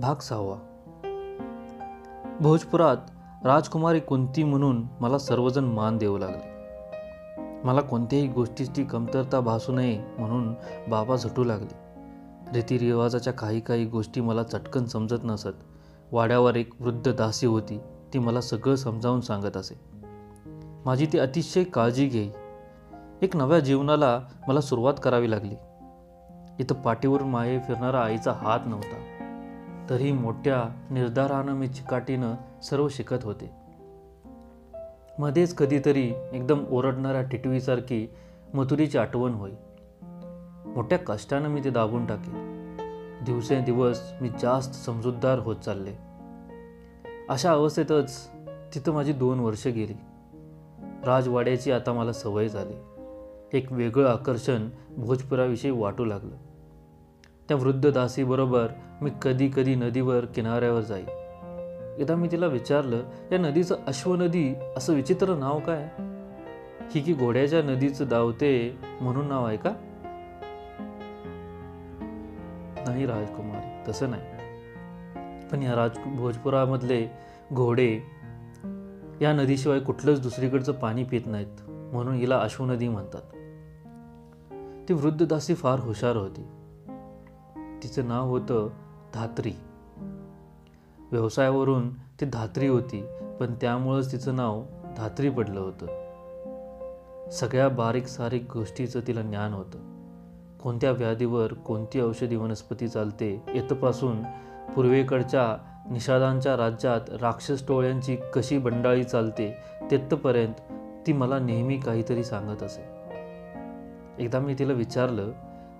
भाग सहावा. भोजपुरात राजकुमारी कुंती म्हणून मला सर्वजण मान देऊ लागले. मला कोणत्याही गोष्टीची कमतरता भासू नये म्हणून बाबा झटू लागले. रीतिरिवाजाच्या काही काही गोष्टी मला चटकन समजत नसत. वाड्यावर एक वृद्ध दासी होती ती मला सगळं समजावून सांगत असे. माझी ती अतिशय काळजी घेई एक नव्या जीवनाला मला सुरुवात करावी लागली. इथं पाठीवर माये फिरणारा आईचा हात नव्हता. तरी मोठ्या निर्धारानं मी चिकाटीनं सर्व शिकत होते. मध्येच कधीतरी एकदम ओरडणाऱ्या टिटवीसारखी मथुरीची आठवण होई. मोठ्या कष्टानं मी ते दाबून टाके दिवसेंदिवस मी जास्त समजूतदार होत चालले. अशा अवस्थेतच तिथं माझी दोन वर्ष गेली. राजवाड्याची आता मला सवय झाली. एक वेगळं आकर्षण भोजपुराविषयी वाटू लागलं. त्या वृद्ध दासीबरोबर मी कधी कधी नदीवर किनाऱ्यावर जाई. एकदा मी तिला विचारलं या नदीचं अश्वनदी असं विचित्र नाव काय? ही की घोड्याच्या नदीचं दावते म्हणून नाव आहे का? नाही राजकुमारी तसं नाही. पण या राज भोजपुरामधले घोडे या नदीशिवाय कुठलंच दुसरीकडचं पाणी पित नाहीत म्हणून हिला अश्वनदी म्हणतात. ती वृद्ध दासी फार हुशार होती. तिचं नाव होतं धात्री. व्यवसायावरून ती धात्री होती पण त्यामुळंच तिचं नाव धात्री पडलं होतं. सगळ्या बारीक सारीक गोष्टीचं तिला ज्ञान होतं. कोणत्या व्याधीवर कोणती औषधी वनस्पती चालते येथपासून पूर्वेकडच्या निषादांच्या राज्यात राक्षस टोळ्यांची कशी बंडाळी चालते तेथपर्यंत ती मला नेहमी काहीतरी सांगत असे. एकदा मी तिला विचारलं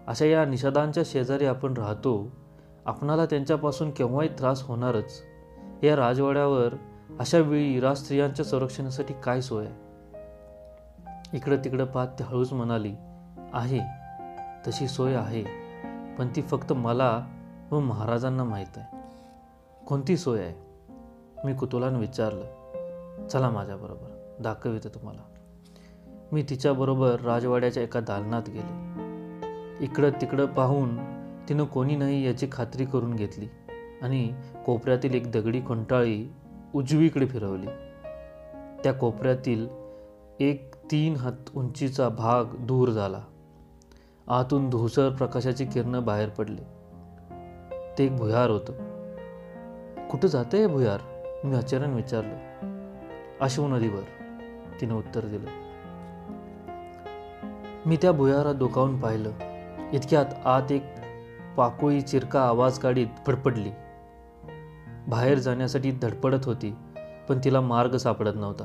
अशा या निषादांच्या शेजारी आपण राहतो आपणाला त्यांच्यापासून केव्हाही त्रास होणारच. या राजवाड्यावर अशा वेळी राज स्त्रियांच्या संरक्षणासाठी काय सोय? आहे इकडं तिकडं पाहत ते हळूच म्हणाली आहे तशी सोय आहे पण ती फक्त मला व महाराजांना माहीत आहे. कोणती सोय आहे? मी कुतुलानं विचारलं चला माझ्याबरोबर दाखविते तुम्हाला. मी तिच्याबरोबर राजवाड्याच्या एका दालनात गेले. इकडं तिकडं पाहून तिनं कोणी नाही याची खात्री करून घेतली आणि कोपऱ्यातील एक दगडी कंटाळी उजवीकडे फिरवली. त्या कोपऱ्यातील एक तीन हात उंचीचा भाग दूर झाला. आतून धुसर प्रकाशाची किरणं बाहेर पडली. ते एक भुयार होतं. कुठं जाते हे भुयार? मी आचरण विचारलं. अश्व नदीवर तिने उत्तर दिलं. मी त्या भुयारात डोकावून पाहिलं. इतक्यात आत एक पाकोळी चिरका आवाज काढीत फडफडली. बाहेर जाण्यासाठी धडपडत होती पण तिला मार्ग सापडत नव्हता.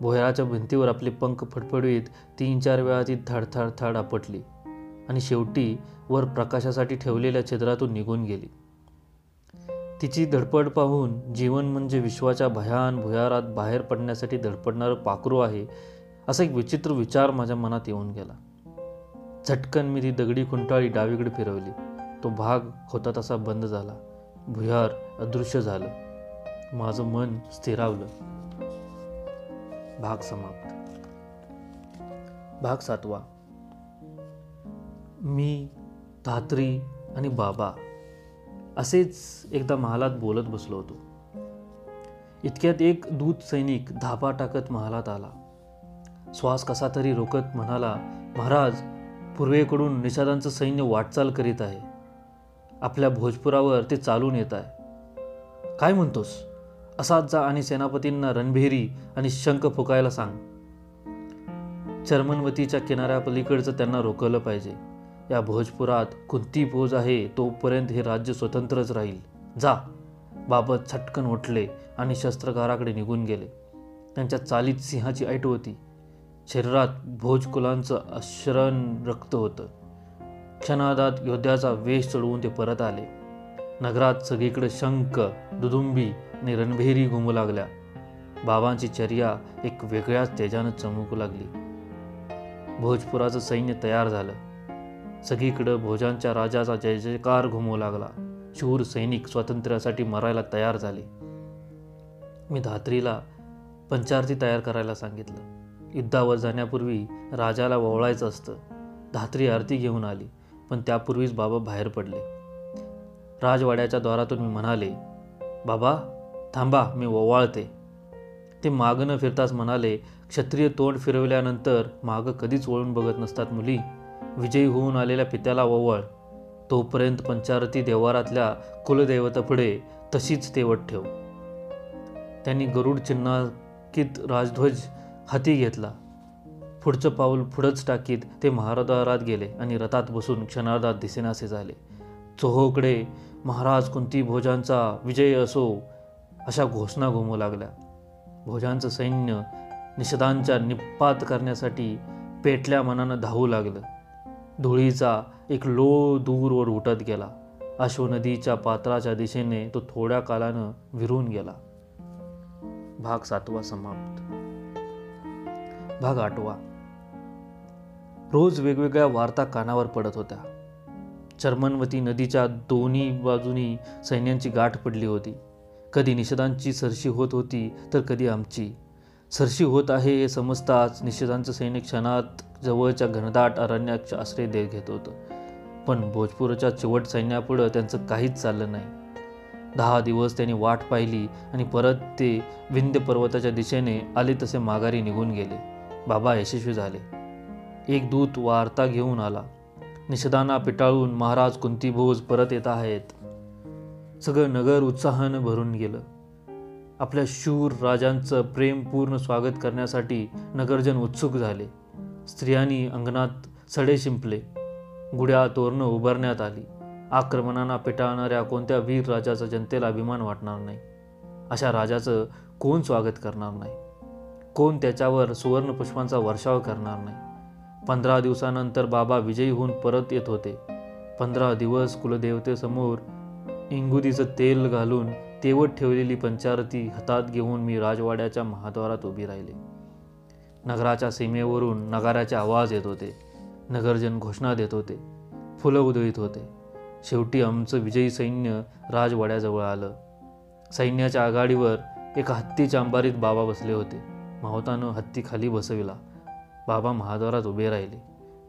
भुयाराच्या भिंतीवर आपले पंख फडफडवीत तीन चार वेळा ती थडथड थाड आपटली आणि शेवटी वर प्रकाशासाठी ठेवलेल्या छिद्रातून निघून गेली. तिची धडपड पाहून जीवन म्हणजे विश्वाच्या भयान भुयारात बाहेर पडण्यासाठी धडपडणारं पाखरू आहे असा एक विचित्र विचार माझ्या मनात येऊन गेला. झटकन मी ती दगडी खुंटाळी डावीकडे फिरवली. तो भाग होता तसा बंद झाला. भुयार अदृश्य झालं. माझं मन स्थिरावलं. भाग समाप्त. भाग सातवा. मी धात्री आणि बाबा असेच एकदा महालात बोलत बसलो होतो. इतक्यात एक दूत सैनिक धापा टाकत महालात आला. श्वास कसा तरी रोकत म्हणाला महाराज पूर्वेकडून निषादांचं सैन्य वाटचाल करीत आहे. आपल्या भोजपुरावर ते चालून येत आहे. काय म्हणतोस? असाच जा आणि सेनापतींना रणभेरी आणि शंख फुकायला सांग. चर्मनवतीच्या किनाऱ्यापलीकडचं त्यांना रोखलं पाहिजे. या भोजपुरात कोणती फौज आहे तोपर्यंत हे राज्य स्वतंत्रच राहील. जा. बाबत छटकन उठले आणि शस्त्रकाराकडे निघून गेले. त्यांच्या चालीत सिंहाची ऐट होती. शरीरात भोजकुलांचं अश्रण रक्त होतं. क्षणादात योद्ध्याचा वेश चढवून ते परत आले. नगरात सगळीकडे शंख दुदुंबी आणि रणभेरी घुमू लागल्या. बाबांची चर्या एक वेगळ्याच तेजानं चमकू लागली. भोजपुराचं सैन्य तयार झालं. सगळीकडं भोजांच्या राजाचा जय जयकार घुमू लागला. शूर सैनिक स्वातंत्र्यासाठी मरायला तयार झाले. मी धात्रीला पंचारती तयार करायला सांगितलं. युद्धावर जाण्यापूर्वी राजाला ववळायचं असतं. धात्री आरती घेऊन आली पण त्यापूर्वीच बाबा बाहेर पडले. राजवाड्याच्या द्वारातून मी म्हणाले बाबा थांबा मी ओवाळते ते मागं न फिरताच म्हणाले क्षत्रिय तोंड फिरवल्यानंतर मागं कधीच वळून बघत नसतात मुली. विजयी होऊन आलेल्या पित्याला ओवळ तोपर्यंत पंचारती देवारातल्या कुलदैवतापुढे तशीच तेवत ठेव. त्यांनी गरुड चिन्हांकित राजध्वज हाती घेतला. पुढचं पाऊल पुढंच टाकीत ते महारादारात गेले आणि रथात बसून क्षणार्धात दिसेनासे झाले. चोहोकडे महाराज कुंती भोजांचा विजय असो अशा घोषणा घुमू लागल्या. भोजांचं सैन्य निषदांच्या निपात करण्यासाठी पेटल्या मनानं धावू लागलं. धुळीचा एक लो दूरवर उठत गेला. अश्वनदीच्या पात्राच्या दिशेने तो थोड्या कालानं विरून गेला. भाग सातवा समाप्त. भाग आठवा. रोज वेगवेगळ्या वार्ता कानावर पडत होत्या. चर्मनवती नदीच्या दोन्ही बाजूनी सैन्यांची गाठ पडली होती. कधी निषेधांची सरशी होत होती तर कधी आमची. सरशी होत आहे हे समजताच निषेधांचं सैनिक क्षणात जवळच्या घनदाट अरण्यात आश्रय दे घेत होतं. पण भोजपूरच्या चिवट सैन्यापुढं त्यांचं काहीच चाललं नाही. दहा दिवस त्यांनी वाट पाहिली आणि परत ते विंध्य पर्वताच्या दिशेने आले तसे माघारी निघून गेले. बाबा यशस्वी झाले. एक दूत वार्ता घेऊन आला. निषेधांना पिटाळून महाराज कुंतीभोज परत येत आहेत. सगळं नगर उत्साहानं भरून गेलं. आपल्या शूर राजांचं प्रेमपूर्ण स्वागत करण्यासाठी नगरजन उत्सुक झाले. स्त्रियांनी अंगणात सडे शिंपले. गुड्या तोरणं उभारण्यात आली. आक्रमणांना पिटाळणाऱ्या कोणत्या वीर राजाचा जनतेला अभिमान वाटणार नाही. अशा राजाचं कोण स्वागत करणार नाही? कोण त्याच्यावर सुवर्णपुष्पांचा वर्षाव करणार नाही. पंधरा दिवसानंतर बाबा विजयी होऊन परत येत होते. पंधरा दिवस कुलदेवतेसमोर इंगुदीचं तेल घालून तेवत ठेवलेली पंचारती हातात घेऊन मी राजवाड्याच्या महाद्वारात उभी राहिले. नगराच्या सीमेवरून नगाऱ्याचे आवाज येत होते. नगरजन घोषणा देत होते. फुलं उधळीत होते. शेवटी आमचं विजयी सैन्य राजवाड्याजवळ आलं. सैन्याच्या आघाडीवर एका हत्तीच्या अंबारीत बाबा बसले होते. मावतानं हत्ती खाली बसविला. बाबा महाद्वारात उभे राहिले.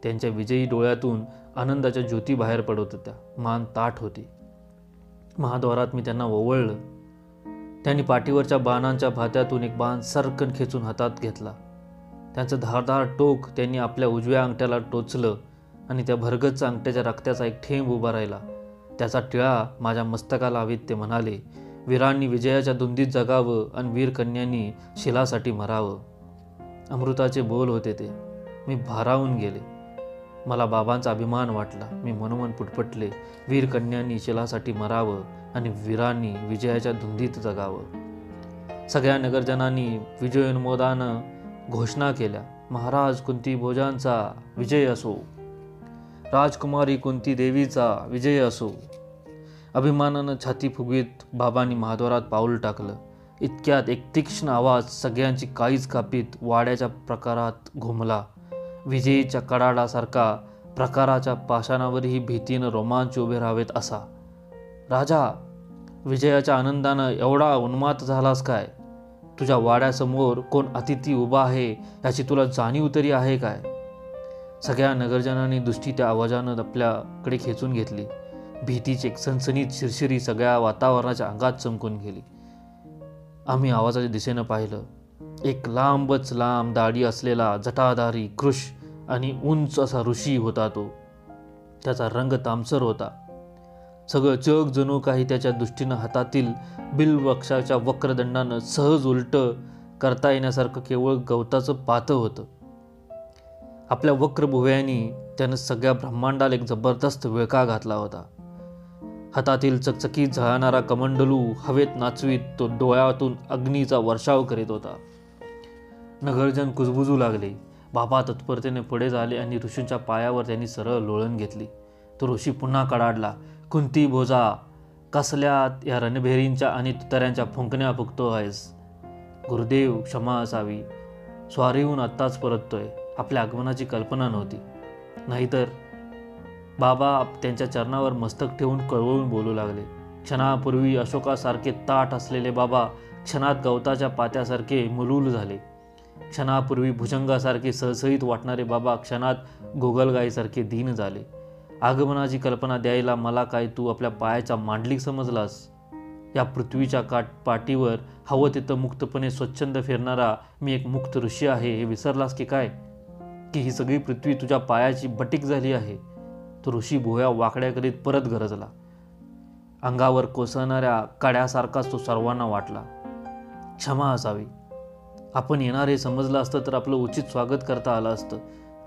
त्यांच्या विजयी डोळ्यातून आनंदाच्या ज्योती बाहेर पडत होत्या. मान ताठ होती. महाद्वारात मी त्यांना ओवळलं. त्यांनी पाठीवरच्या बाणांच्या भात्यातून एक बाण सरकन खेचून हातात घेतला. त्यांचं धारदार टोक त्यांनी आपल्या उजव्या अंगठ्याला टोचलं आणि त्या भरगच्च अंगठ्याच्या रक्ताचा एक ठेंब उभा राहिला. त्याचा टिळा माझ्या मस्तकाला हवीत ते म्हणाले वीरांनी विजयाच्या धुंदीत जगावं आणि वीर कन्यांनी शिलासाठी मरावं. अमृताचे बोल होते ते. मी भारावून गेले. मला बाबांचा अभिमान वाटला. मी मनोमन पुटपटले. वीर कन्यांनी शिलासाठी मरावं आणि वीरांनी विजयाच्या धुंदीत जगावं. सगळ्या नगरजनांनी विजयोन्मोदानं घोषणा केल्या. महाराज कुंती भोजांचा विजय असो. राजकुमारी कुंती देवीचा विजय असो. अभिमानानं छाती फुगवीत बाबांनी महाद्वारात पाऊल टाकलं. इतक्यात एक तीक्ष्ण आवाज सगळ्यांची काळीज कापीत वाड्याच्या प्रकारात घुमला. विजेच्या कडाडासारखा प्रकाराच्या पाषाणावरही भीतीनं रोमांच उभे राहावेत असा. राजा विजयाच्या आनंदानं एवढा उन्मात झालास काय? तुझ्या वाड्यासमोर कोण अतिथी उभा आहे याची तुला जाणीव तरी आहे काय? सगळ्या नगरजनांनी दृष्टी त्या आवाजानं आपल्याकडे खेचून घेतली. भीतीची एक सनसनीत शिरशिरी सगळ्या वातावरणाच्या अंगात चमकून गेली. आम्ही आवाजाच्या दिशेनं पाहिलं. एक लांबच लांब दाढी असलेला जटाधारी कृश आणि उंच असा ऋषी होता तो. त्याचा रंग तामसर होता. सगळं जग जणू काही त्याच्या दृष्टीनं हातातील बिलवक्षाच्या वक्रदंडानं सहज उलट करता येण्यासारखं केवळ गवताचं पातं होतं. आपल्या वक्रभुव्यांनी त्यानं सगळ्या ब्रह्मांडाला एक जबरदस्त विळका घातला होता. हातातील चकचकीत झळणारा कमंडलू हवेत नाचवीत तो डोळ्यातून अग्नीचा वर्षाव करीत होता. नगरजन कुजबुजू लागले. बाबा तत्परतेने पुढे झाले आणि ऋषींच्या पायावर त्यांनी सरळ लोळण घेतली. तो ऋषी पुन्हा कडाडला कुंती भोजा कसल्यात या रणभेरींच्या आणि तुतऱ्यांच्या फुंकण्या फुकतो आहेस? गुरुदेव क्षमा असावी. स्वारीहून आत्ताच परततोय. आपल्या आगमनाची कल्पना नव्हती. नाहीतर बाबा त्यांच्या चरणावर मस्तक ठेवून कळवळून बोलू लागले. क्षणापूर्वी अशोकासारखे ताट असलेले बाबा क्षणात गवताच्या पात्यासारखे मुलूल झाले. क्षणापूर्वी भुजंगासारखे सळसळीत वाटणारे बाबा क्षणात गोगलगाईसारखे दीन झाले. आगमनाची कल्पना द्यायला मला काय तू आपल्या पायाचा मांडलिक समजलास? या पृथ्वीच्या काट पाठीवर हवं तिथं मुक्तपणे स्वच्छंद फिरणारा मी एक मुक्त ऋषी आहे हे विसरलास की काय? की ही सगळी पृथ्वी तुझ्या पायाची बटीक झाली आहे? तो ऋषी भोया वाकड्या करीत परत गरजला. अंगावर कोसळणाऱ्या कड्यासारखाच तो सर्वांना वाटला. क्षमा असावी. आपण येणार हे समजलं असतं तर आपलं उचित स्वागत करता आलं असतं.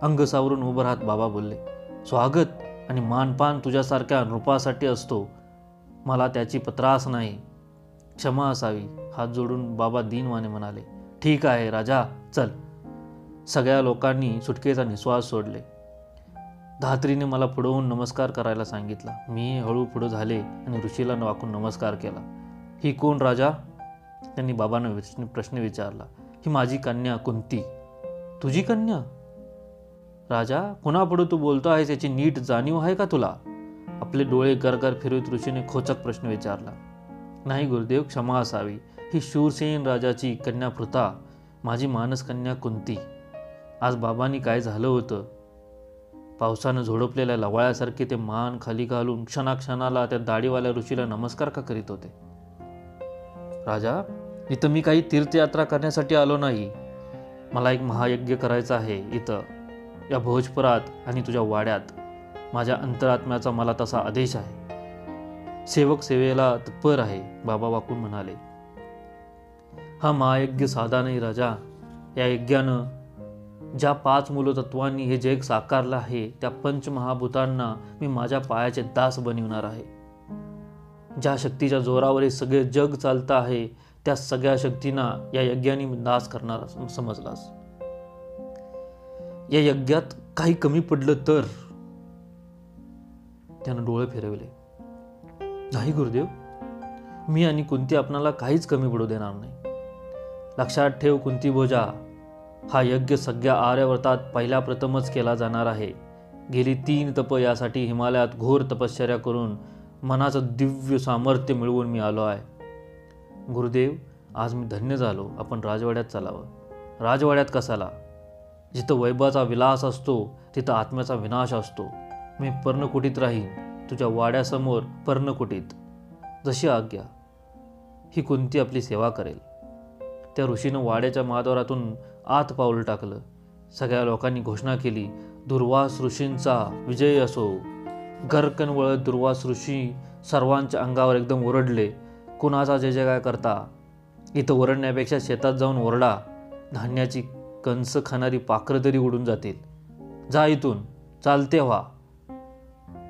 अंग सावरून उभं राहत बाबा बोलले स्वागत आणि मानपान तुझ्यासारख्या नृपासाठी असतो. मला त्याची पत्रास नाही. क्षमा असावी. हात जोडून बाबा दीनवाने म्हणाले ठीक आहे राजा चल. सगळ्या लोकांनी सुटकेचा निश्वास सोडले. धात्रीने मला पुढवून नमस्कार करायला सांगितला. मी हळू पुढं झाले आणि ऋषीला वाकून नमस्कार केला. ही कोण राजा? त्यांनी बाबांना प्रश्न विचारला. ही माझी कन्या कुंती. तुझी कन्या? राजा कुणापुढे तू बोलतो आहेस याची नीट जाणीव आहे का तुला? आपले डोळे गरगर फिरवत ऋषीने खोचक प्रश्न विचारला. नाही गुरुदेव क्षमा असावी. ही शूरसेन राजाची कन्या पृथा. माझी मानस कन्या कुंती. आज बाबांनी काय झालं होतं? पावसानं झोडपलेल्या लवाळ्यासारखे ते मान खाली घालून क्षणाक्षणाला त्या दाढीवाल्या ऋषीला नमस्कार का करीत होते? राजा इथं मी काही तीर्थयात्रा करण्यासाठी आलो नाही. मला एक महायज्ञ करायचा आहे इथं. या भोजपुरात आणि तुझ्या वाड्यात. माझ्या अंतरात्म्याचा मला तसा आदेश आहे. सेवक सेवेला तत्पर आहे बाबा वाकून म्हणाले. हा महायज्ञ साधा नाही राजा. या यज्ञानं ज्या पाच मूलतत्वांनी हे जग साकारलं आहे त्या पंचमहाभूतांना मी माझ्या पायाचे दास बनविणार आहे. ज्या शक्तीच्या जोरावर हे सगळे जग चालतं आहे त्या सगळ्या शक्तींना या यज्ञाने दास करणार समजलास. या यज्ञात काही कमी पडलं तर? त्यानं डोळे फिरवले. नाही गुरुदेव. मी आणि कुंती आपणाला काहीच कमी पडू देणार नाही. लक्षात ठेव कुंती भोजा. हा यज्ञ सगळ्या आर्यव्रतात पहिल्या प्रथमच केला जाणार आहे. गेली तीन तप यासाठी हिमालयात घोर तपश्चर्या करून मनाचं दिव्य सामर्थ्य मिळवून मी आलो आहे. गुरुदेव आज मी धन्य झालो. आपण राजवाड्यात चालावं. राजवाड्यात कसाला जिथं वैभवाचा विलास असतो तिथं आत्म्याचा विनाश असतो. मी पर्णकुटीत राहीन. तुझ्या वाड्यासमोर पर्णकुटीत. जशी आज्ञा. ही कोणती आपली सेवा करेल? त्या ऋषीनं वाड्याच्या महाद्वारातून आत पाऊल टाकलं. सगळ्या लोकांनी घोषणा केली दुर्वास ऋषींचा विजय असो. गरकन वळत दुर्वास ऋषी सर्वांच्या अंगावर एकदम ओरडले. कुणाचा जय जय करता? इथं ओरडण्यापेक्षा शेतात जाऊन ओरडा. धान्याची कंस खाणारी पाखरं तरी उडून जातील. जा इथून चालते व्हा.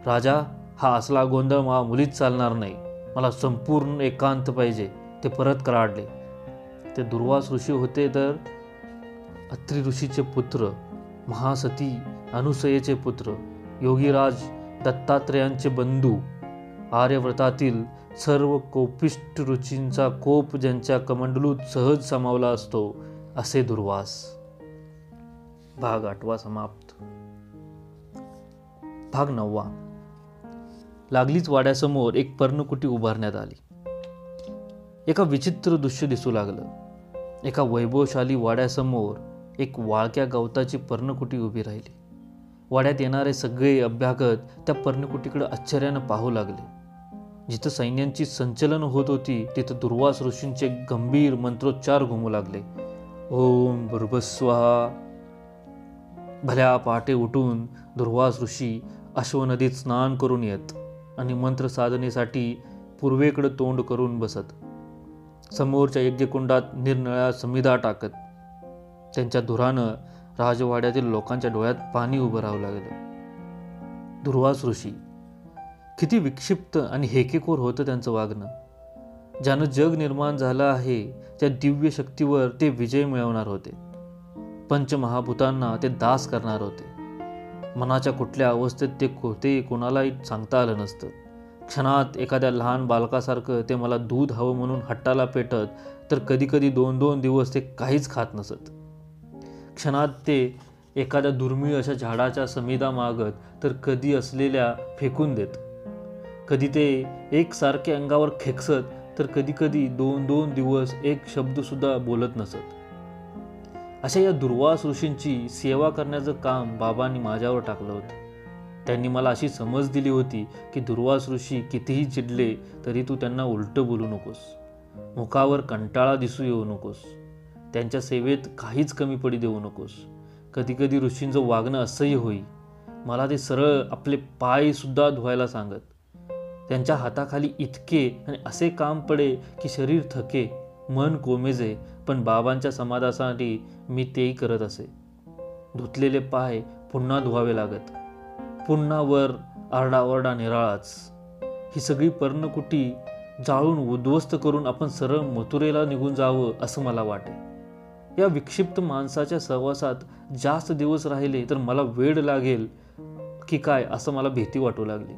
राजा हा असला गोंधळ मला मुलीच चालणार नाही. मला संपूर्ण एकांत पाहिजे. ते परत कराडले. ते दुर्वास ऋषी होते तर अत्री ऋषीचे पुत्र महासती अनुसयेचे पुत्र योगीराज दत्तात्रेयांचे बंधू आर्यव्रतातील सर्व कोपिष्ट रुचींचा कोप ज्यांच्या कमंडलूत सहज सामावला असतो असे दुर्वास. भाग आठवा समाप्त. भाग नववा. लागलीच वाड्यासमोर एक पर्णकुटी उभारण्यात आली. एका विचित्र दृश्य दिसू लागलं. एका वैभवशाली वाड्यासमोर एक वाळक्या गवताची पर्णकुटी उभी राहिली. वाड्यात येणारे सगळे अभ्यागत त्या पर्णकुटीकडे आश्चर्यानं पाहू लागले. जिथं सैन्यांची संचलन होत होती तिथं दुर्वास ऋषींचे गंभीर मंत्रोच्चार घुमू लागले. ओम भुर्भस्वाहा भल्या पहाटे उठून दुर्वास ऋषी अश्वनदीत स्नान करून येत आणि मंत्र साधनेसाठी पूर्वेकडे तोंड करून बसत. समोरच्या यज्ञकुंडात निरनिळ्या समिधा टाकत त्यांच्या धुरानं राजवाड्यातील लोकांच्या डोळ्यात पाणी उभं राहू लागलं. दुर्वास ऋषी किती विक्षिप्त आणि हेकेखोर होतं त्यांचं वागणं. ज्यानं जग निर्माण झालं आहे त्या दिव्य शक्तीवर ते विजय मिळवणार होते. पंचमहाभूतांना ते दास करणार होते. मनाच्या कुठल्या अवस्थेत ते को ते कोणालाही सांगता आलं नसतं. क्षणात एखाद्या लहान बालकासारखं ते मला दूध हवं म्हणून हट्टाला पेटत तर कधीकधी दोन दोन दिवस ते काहीच खात नसत. क्षणात ते एखाद्या दुर्मिळ अशा झाडाच्या समिधा मागत तर कधी असलेल्या फेकून देत. कधी ते एकसारखे अंगावर खेकसत तर कधी कधी दोन दोन दिवस एक शब्दसुद्धा बोलत नसत. अशा या दुर्वास ऋषींची सेवा करण्याचं काम बाबांनी माझ्यावर टाकलं होतं. त्यांनी मला अशी समज दिली होती की दुर्वास ऋषी कितीही चिडले तरी तू त्यांना उलटं बोलू नकोस. मुखावर कंटाळा दिसू येऊ नकोस. त्यांच्या सेवेत काहीच कमी पडी देऊ नकोस. कधीकधी ऋषींचं वागणं असंही होई. मला ते सरळ आपले पायसुद्धा धुवायला सांगत. त्यांच्या हाताखाली इतके आणि असे काम पडे की शरीर थके मन कोमेजे पण बाबांच्या समाधासाठी मी तेही करत असे. धुतलेले पाय पुन्हा धुवावे लागत. पुन्हा वर आरडाओरडा निराळाच. ही सगळी पर्णकुटी जाळून उद्ध्वस्त करून आपण सरळ मथुरेला निघून जावं असं मला वाटे. या विक्षिप्त माणसाच्या सहवासात जास्त दिवस राहिले तर मला वेळ लागेल की काय असं मला भीती वाटू लागली.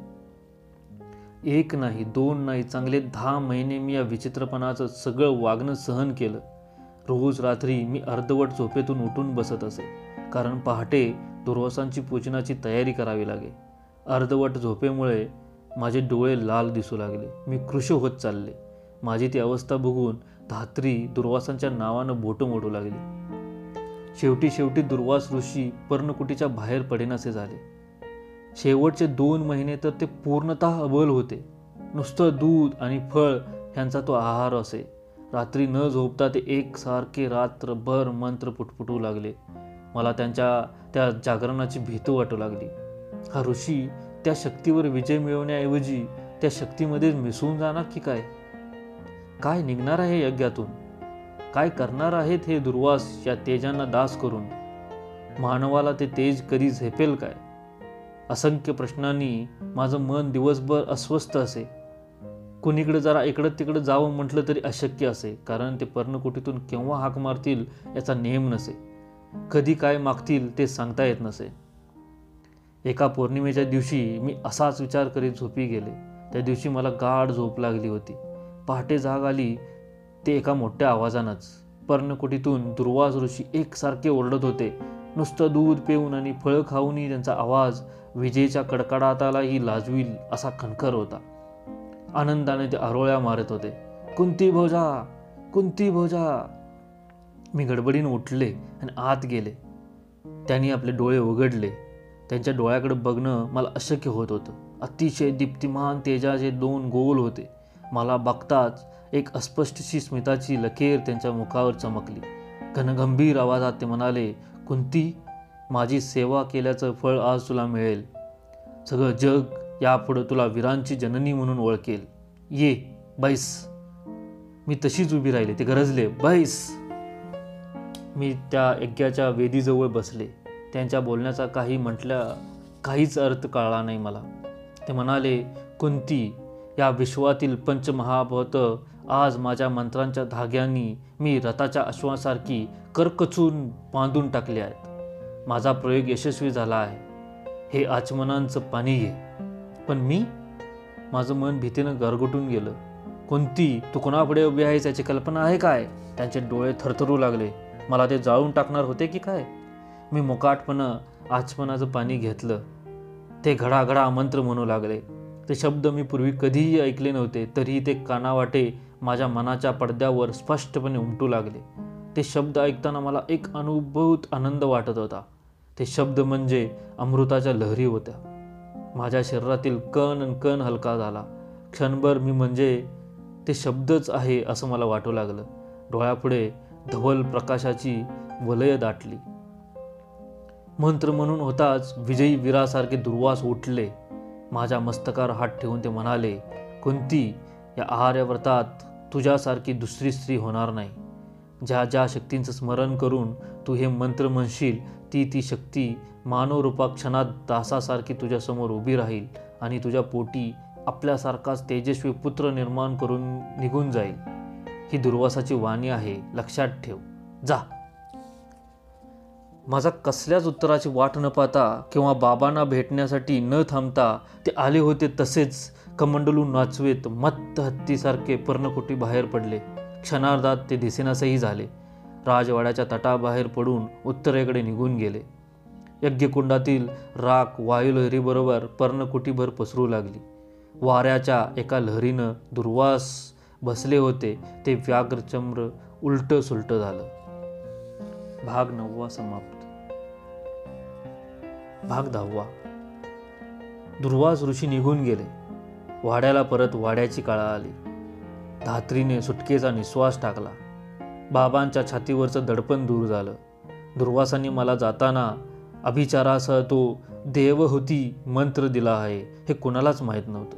एक नाही दोन नाही चांगले दहा महिने मी या विचित्रपणाचं सगळं वागणं सहन केलं. रोज रात्री मी अर्धवट झोपेतून उठून बसत असे कारण पहाटे दुर्वासांची पूजनाची तयारी करावी लागे. अर्धवट झोपेमुळे माझे डोळे लाल दिसू लागले. मी कृश होत चालले. माझी ती अवस्था बघून धात्री दुर्वासांच्या नावानं बोटं मोडू लागली. शेवटी शेवटी दुर्वास ऋषी पर्णकुटीच्या बाहेर पडेनासे झाले. शेवटचे दोन महिने तर ते पूर्णतः अबल होते. नुसतं दूध आणि फळ ह्यांचा तो आहार असे. रात्री न झोपता ते एकसारखे रात्रभर मंत्र पुटपुटू लागले. मला त्यांच्या त्या जागरणाची भीती वाटू लागली. हा ऋषी त्या शक्तीवर विजय मिळवण्याऐवजी त्या शक्तीमध्ये मिसळून जाणार की काय? काय निघणार आहे यज्ञातून? काय करणार आहेत हे दुर्वास या तेजांना दास करून? मानवाला ते तेज कधी झेपेल काय? असंख्य प्रश्नांनी माझं मन दिवसभर अस्वस्थ असे. कुणीकडे जरा इकडं तिकडं जावं म्हटलं तरी अशक्य असे कारण ते पर्णकुटीतून केव्हा हाक मारतील याचा नेम नसे. कधी काय मागतील ते सांगता येत नसे. एका पौर्णिमेच्या दिवशी मी असाच विचार करीत झोपी गेले. त्या दिवशी मला गाढ झोप लागली होती. पहाटे जाग आली ते एका मोठ्या आवाजानंच. पर्णकुटीतून दुर्वास ऋषी एकसारखे ओरडत होते. नुसतं दूध पिऊन आणि फळं खाऊनही त्यांचा आवाज विजेच्या कडकडाटालाही लाजवील असा खणखर होता. आनंदाने ते आरोळ्या मारत होते. कुंती भोजा कुंती भोजा. मी गडबडीनं उठले आणि आत गेले. त्यांनी आपले डोळे उघडले. त्यांच्या डोळ्याकडे बघणं मला अशक्य होत होतं. अतिशय दीप्तिमान तेजाचे दोन गोल होते. मला बघताच एक अस्पष्टशी स्मिताची लकेर त्यांच्या मुखावर चमकली. घनगंभीर आवाजात ते म्हणाले कुंती माझी सेवा केल्याचं फळ आज तुला मिळेल. सगळं जग यापुढं तुला वीरांची जननी म्हणून ओळखेल. ये बैस. मी तशीच उभी राहिले ते गरजले. बैस. मी त्या यज्ञाच्या वेदीजवळ बसले. त्यांच्या बोलण्याचा काही म्हटल्या काहीच अर्थ कळला नाही मला. ते म्हणाले कुंती या विश्वातील पंचमहाभूत आज माझ्या मंत्रांच्या धाग्यांनी मी रथाच्या अश्वासारखी करकचून बांधून टाकले आहेत. माझा प्रयोग यशस्वी झाला आहे. हे आचमनांचं पाणी घे पण मी? माझं मन भीतीनं गरगटून गेलं. कोणती तू कोणापुढे उभी आहेस याची कल्पना आहे काय? त्यांचे डोळे थरथरू लागले. मला ते जाळून टाकणार होते की काय? मी मुकाटपणं आचमनाचं पाणी घेतलं. ते घडाघडा मंत्र म्हणू लागले. ते शब्द मी पूर्वी कधीही ऐकले नव्हते तरीही ते कानावाटे माझ्या मनाच्या पडद्यावर स्पष्टपणे उमटू लागले. ते शब्द ऐकताना मला एक अनुभूत आनंद वाटत होता. ते शब्द म्हणजे अमृताच्या लहरी होत्या. माझ्या शरीरातील कण आणि कण हलका झाला. क्षणभर मी म्हणजे ते शब्दच आहे असं मला वाटू लागलं. डोळ्यापुढे धवल प्रकाशाची वलय दाटली. मंत्र म्हणून होताच विजयी वीरासारखे दुर्वास उठले. माझ्या मस्तकार हात ठेवून ते म्हणाले कुंती या आहार्यव्रतात तुझ्यासारखी दुसरी स्त्री होणार नाही. ज्या ज्या शक्तींचं स्मरण करून तू हे मंत्र म्हणशील ती ती शक्ती मानवरूपा क्षणात दासासारखी तुझ्यासमोर उभी राहील आणि तुझ्या पोटी आपल्यासारखाच तेजस्वी पुत्र निर्माण करून निघून जाईल. ही दुर्वासाची वाणी आहे लक्षात ठेव. जा. माझा कसल्याच उत्तराची वाट न पाहता किंवा बाबांना भेटण्यासाठी न थांबता ते आले होते तसेच कमंडलू नाचवेत मत्त हत्तीसारखे पर्णकुटी बाहेर पडले. क्षणार्धात ते दिसेनासही झाले. राजवाड्याच्या तटाबाहेर पडून उत्तरेकडे निघून गेले. यज्ञकुंडातील राख वायुलहरीबरोबर पर्णकुटीभर पसरू लागली. वाऱ्याच्या एका लहरीनं दुर्वास बसले होते ते व्याघ्रचम्र उलटं सुलटं झालं. भाग नववा समाप्त. भाग दहावा. दुर्वास ऋषी निघून गेले. वाड्याला परत वाड्याची काळा आली. धात्रीने सुटकेचा निश्वास टाकला. बाबांच्या छातीवरचं दडपण दूर झालं. दुर्वासांनी मला जाताना अभिचारासह तो देवहूती मंत्र दिला आहे हे कोणालाच माहीत नव्हतं.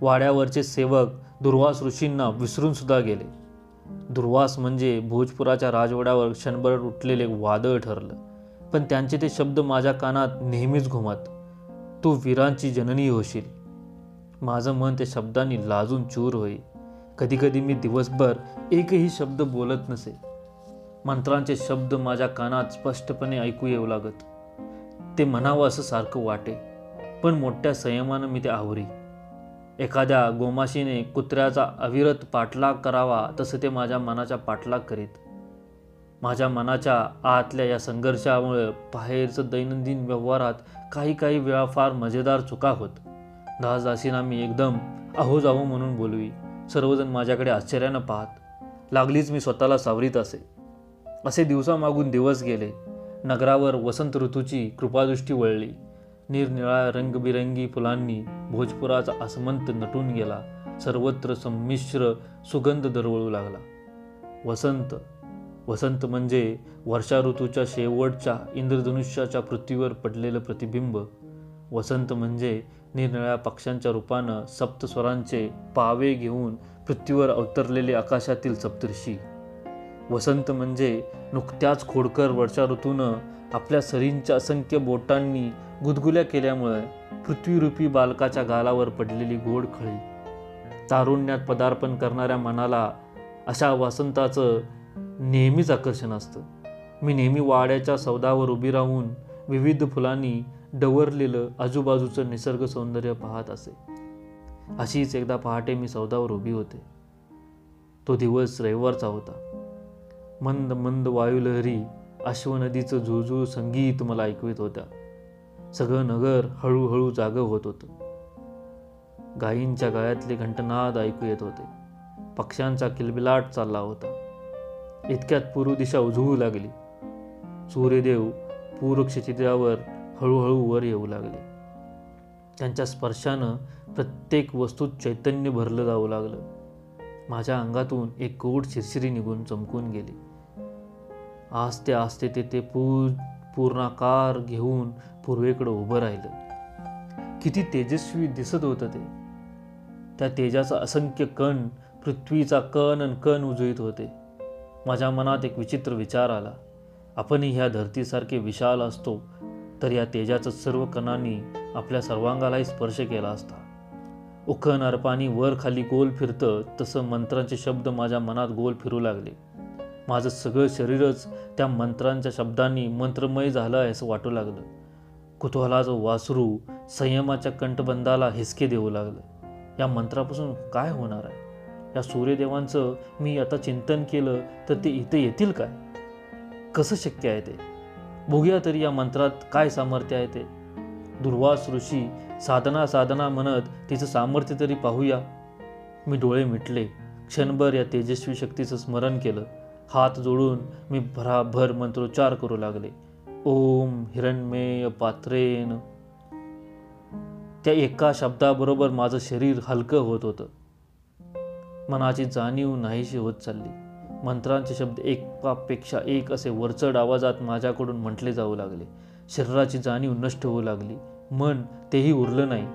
वाड्यावरचे सेवक दुर्वास ऋषींना विसरून सुद्धा गेले. दुर्वास म्हणजे भोजपुराच्या राजवाड्यावर क्षणभर उठलेले वादळ ठरलं. पण त्यांचे ते शब्द माझ्या कानात नेहमीच घुमत. तू वीरांची जननी होशील. माझं मन त्या शब्दांनी लाजून चूर होई कधीकधी मी दिवसभर एकही शब्द बोलत नसे मंत्रांचे शब्द माझ्या कानात स्पष्टपणे ऐकू येऊ लागत. ते म्हणावं असं सारखं वाटे पण मोठ्या संयमानं मी ते आवरी. एखाद्या गोमाशीने कुत्र्याचा अविरत पाठलाग करावा तसं ते माझ्या मनाचा पाठलाग करीत. माझ्या मनाच्या आतल्या या संघर्षामुळे बाहेरचं दैनंदिन व्यवहारात काही काही वेळा फार मजेदार चुका होत. दासदासींना मी एकदम अहो जाहो म्हणून बोलवी. सर्वजण माझ्याकडे आश्चर्यानं पाहत लागलीच मी स्वतःला सावरीत असे. असे दिवसामागून दिवस गेले. नगरावर वसंत ऋतूची कृपादृष्टी वळली. निरनिळ्या रंगबिरंगी फुलांनी भोजपुराचा आसमंत नटून गेला. सर्वत्र संमिश्र सुगंध दरवळू लागला. वसंत वसंत म्हणजे वर्षा ऋतूच्या शेवटच्या इंद्रधनुष्याच्या पृथ्वीवर पडलेलं प्रतिबिंब. वसंत म्हणजे निरनिळ्या पक्ष्यांच्या रूपानं सप्तस्वरांचे पावे घेऊन पृथ्वीवर अवतरलेले आकाशातील सप्तर्षी. वसंत म्हणजे नुकत्याच खोडकर वर्षा ऋतूनं आपल्या सरींच्या असंख्य बोटांनी गुदगुल्या केल्यामुळे पृथ्वीरूपी बालकाच्या गालावर पडलेली गोड खळी. तारुण्यात पदार्पण करणाऱ्या मनाला अशा वसंताचं नेहमीच आकर्षण असतं. मी नेहमी वाड्याच्या सौदावर उभी राहून विविध फुलांनी डवरलेलं आजूबाजूचं निसर्ग सौंदर्य पाहत असे. अशीच एकदा पहाटे मी सौदावर उभी होते. तो दिवस रविवारचा होता. मंद मंद वायुलहरी अश्वनदीचं झुळझुळ संगीत मला ऐकवित होत्या. सगळं नगर हळूहळू जागं होत होतं. गायींच्या गळ्यातले घंटनाद ऐकू येत होते. पक्ष्यांचा किलबिलाट चालला होता. इतक्यात पूर्व दिशा उजळू लागली. सूर्यदेव पूर क्षितिजावर हळूहळू वर येऊ लागले. त्यांच्या स्पर्शानं प्रत्येक वस्तूत चैतन्य भरलं जाऊ लागलं. माझ्या अंगातून एक गोड शिरशिरी निघून चमकून गेली. आस्ते आस्ते ते ते पूर पूर्णाकार घेऊन पूर्वेकडं उभं राहिलं. किती तेजस्वी दिसत होतं ते. त्या तेजाचा असंख्य कण पृथ्वीचा कण आणि कण उजळीत होते. माझ्या मनात एक विचित्र विचार आला. आपणही ह्या धरतीसारखे विशाल असतो तर या तेजाचं सर्व कणांनी आपल्या सर्वांगालाही स्पर्श केला असता. उखन अर्पानी वर खाली गोल फिरतं तसं मंत्रांचे शब्द माझ्या मनात गोल फिरू लागले. माझं सगळं शरीरच त्या मंत्रांच्या शब्दांनी मंत्रमय झालं आहे असं वाटू लागलं. कुतूहलाचं वासरू संयमाच्या कंठबंधाला हिसके देऊ लागलं. या मंत्रापासून काय होणार आहे? या सूर्यदेवांचं मी आता चिंतन केलं तर ते इथे येतील काय? कसं शक्य आहे ते? बघूया तरी या मंत्रात काय सामर्थ्य आहे ते. दुर्वास ऋषी साधना साधना म्हणत तिचं सामर्थ्य तरी पाहूया. मी डोळे मिटले. क्षणभर या तेजस्वी शक्तीचं स्मरण केलं. हात जोडून मी भराभर मंत्रोच्चार करू लागले. ओम हिरणमेय पात्रेन त्या एका शब्दाबरोबर माझं शरीर हलकं होत होतं. मनाची जाणीव नाहीशी होत चालली. मंत्रांचे शब्द एकापेक्षा एक असे वरचढ आवाजात माझ्याकडून म्हटले जाऊ लागले. शरीराची जाणीव नष्ट होऊ लागली. मन तेही उरलं नाही.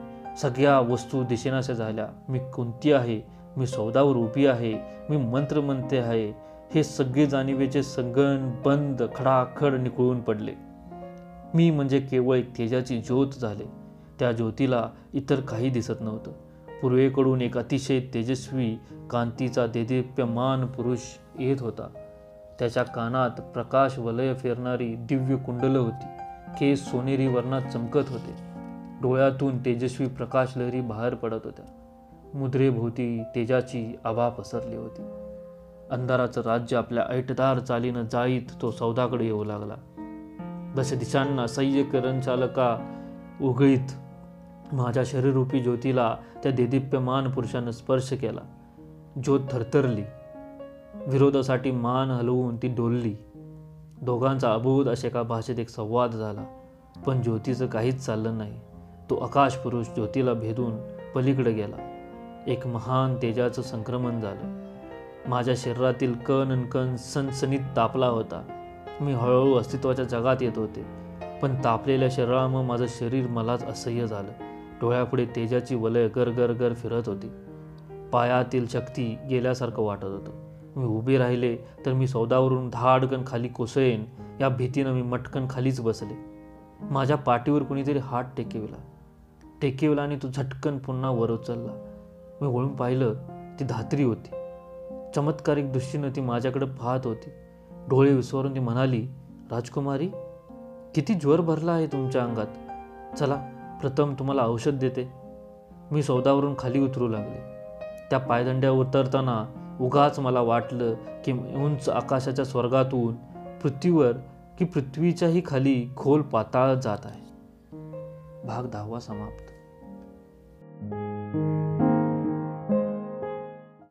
सगळ्या वस्तू दिशेनाशा झाल्या. मी कोणती आहे. मी सौदावर उभी आहे. मी मंत्र म्हणते आहे. हे सगळे जाणीवेचे संगण बंद खडाखड निखळून पडले. मी म्हणजे केवळ एक तेजाची ज्योत झाले. त्या ज्योतीला इतर काही दिसत नव्हतं. पूर्वेकडून एक अतिशय तेजस्वी कांतीचा देदीप्यमान पुरुष येत होता. त्याच्या कानात प्रकाश वलय फेरणारी दिव्य कुंडलं होती. केस सोनेरी वर्णात चमकत होते. डोळ्यातून तेजस्वी प्रकाश लहरी बाहेर पडत होत्या. मुद्रेभोवती तेजाची आभा पसरली होती. अंधाराचं राज्य आपल्या ऐटदार चालीनं जाईत तो सौदाकडे येऊ लागला. दश दिशांना सह्य करण चालका उघळीत माझ्या शरीररूपी ज्योतीला त्या देदीप्यमान पुरुषानं स्पर्श केला. ज्योत थरथरली. विरोधासाठी मान हलवून ती डोलली. दोघांचा अभूत अशा एका भाषेत एक संवाद झाला. पण ज्योतीचं काहीच चाललं नाही. तो आकाश पुरुष ज्योतीला भेदून पलीकडे गेला. एक महान तेजाचं संक्रमण झालं. माझ्या शरीरातील कण अन कण सनसनीत तापला होता. मी हळूहळू अस्तित्वाच्या जगात येत होते. पण तापलेल्या शरीरामुळे माझं शरीर मलाच असह्य झालं. डोळ्यापुढे तेजाची वलय गर गर गर फिरत होती. पायातील शक्ती गेल्यासारखं वाटत होतं. मी उभे राहिले तर मी सौदावरून धाडकन खाली कोसळेन या भीतीनं मी मटकन खालीच बसले. माझ्या पाठीवर कुणीतरी हात टेकविला. टेकविला आणि तो झटकन पुन्हा वर उचलला. मी वळून पाहिलं ती धात्री होती. चमत्कारिक दृष्टीनं ती माझ्याकडे पाहत होती. डोळे विसरून ती म्हणाली राजकुमारी किती ज्वर भरला आहे तुमच्या अंगात? चला प्रथम तुम्हाला औषध देते. मी सौदावरून खाली उतरू लागले. त्या पायदंड्या उतरताना उगाच मला वाटलं की उंच आकाशाच्या स्वर्गातून पृथ्वीवर की पृथ्वीच्याही खाली खोल पाताळ जात आहे. भाग दहावा समाप्त.